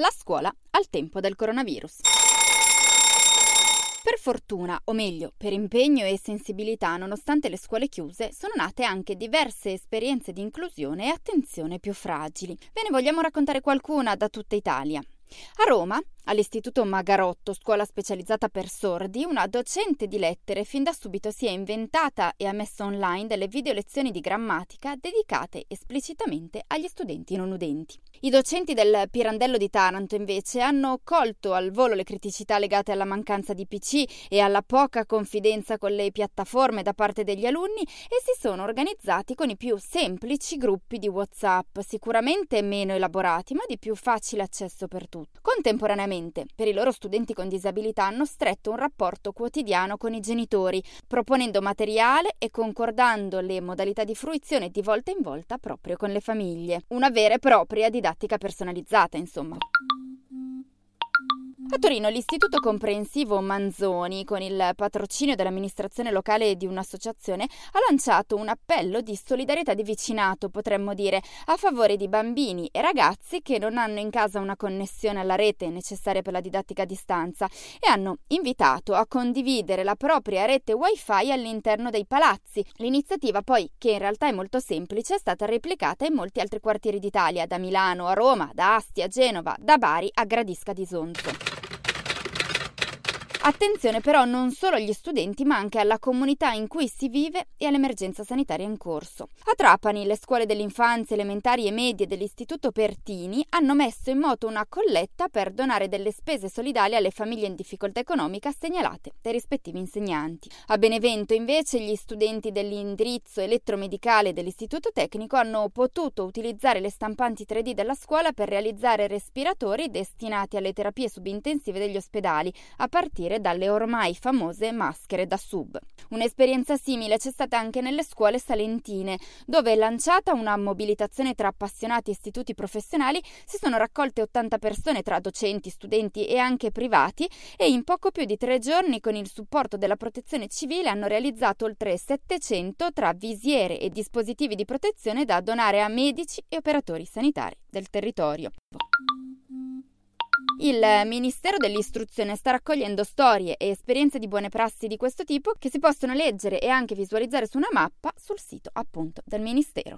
La scuola al tempo del coronavirus. Per fortuna, o meglio, per impegno e sensibilità, nonostante le scuole chiuse, sono nate anche diverse esperienze di inclusione e attenzione più fragili. Ve ne vogliamo raccontare qualcuna da tutta Italia. A Roma, all'Istituto Magarotto, scuola specializzata per sordi, una docente di lettere fin da subito si è inventata e ha messo online delle video lezioni di grammatica dedicate esplicitamente agli studenti non udenti. I docenti del Pirandello di Taranto, invece, hanno colto al volo le criticità legate alla mancanza di PC e alla poca confidenza con le piattaforme da parte degli alunni e si sono organizzati con i più semplici gruppi di WhatsApp, sicuramente meno elaborati, ma di più facile accesso per tutti. Contemporaneamente, per i loro studenti con disabilità hanno stretto un rapporto quotidiano con i genitori, proponendo materiale e concordando le modalità di fruizione di volta in volta proprio con le famiglie. Una vera e propria didattica personalizzata, insomma. A Torino l'Istituto Comprensivo Manzoni, con il patrocinio dell'amministrazione locale di un'associazione, ha lanciato un appello di solidarietà di vicinato, potremmo dire, a favore di bambini e ragazzi che non hanno in casa una connessione alla rete necessaria per la didattica a distanza e hanno invitato a condividere la propria rete wifi all'interno dei palazzi. L'iniziativa poi, che in realtà è molto semplice, è stata replicata in molti altri quartieri d'Italia, da Milano a Roma, da Asti a Genova, da Bari a Gradisca di Sonzo. Attenzione però non solo agli studenti ma anche alla comunità in cui si vive e all'emergenza sanitaria in corso. A Trapani le scuole dell'infanzia elementari e medie dell'Istituto Pertini hanno messo in moto una colletta per donare delle spese solidali alle famiglie in difficoltà economica segnalate dai rispettivi insegnanti. A Benevento invece gli studenti dell'indirizzo elettromedicale dell'Istituto Tecnico hanno potuto utilizzare le stampanti 3D della scuola per realizzare respiratori destinati alle terapie subintensive degli ospedali a partire dalle ormai famose maschere da sub. Un'esperienza simile c'è stata anche nelle scuole salentine, dove lanciata una mobilitazione tra appassionati e istituti professionali si sono raccolte 80 persone tra docenti, studenti e anche privati e in poco più di tre giorni con il supporto della protezione civile hanno realizzato oltre 700 tra visiere e dispositivi di protezione da donare a medici e operatori sanitari del territorio. Il Ministero dell'Istruzione sta raccogliendo storie e esperienze di buone prassi di questo tipo che si possono leggere e anche visualizzare su una mappa sul sito appunto del Ministero.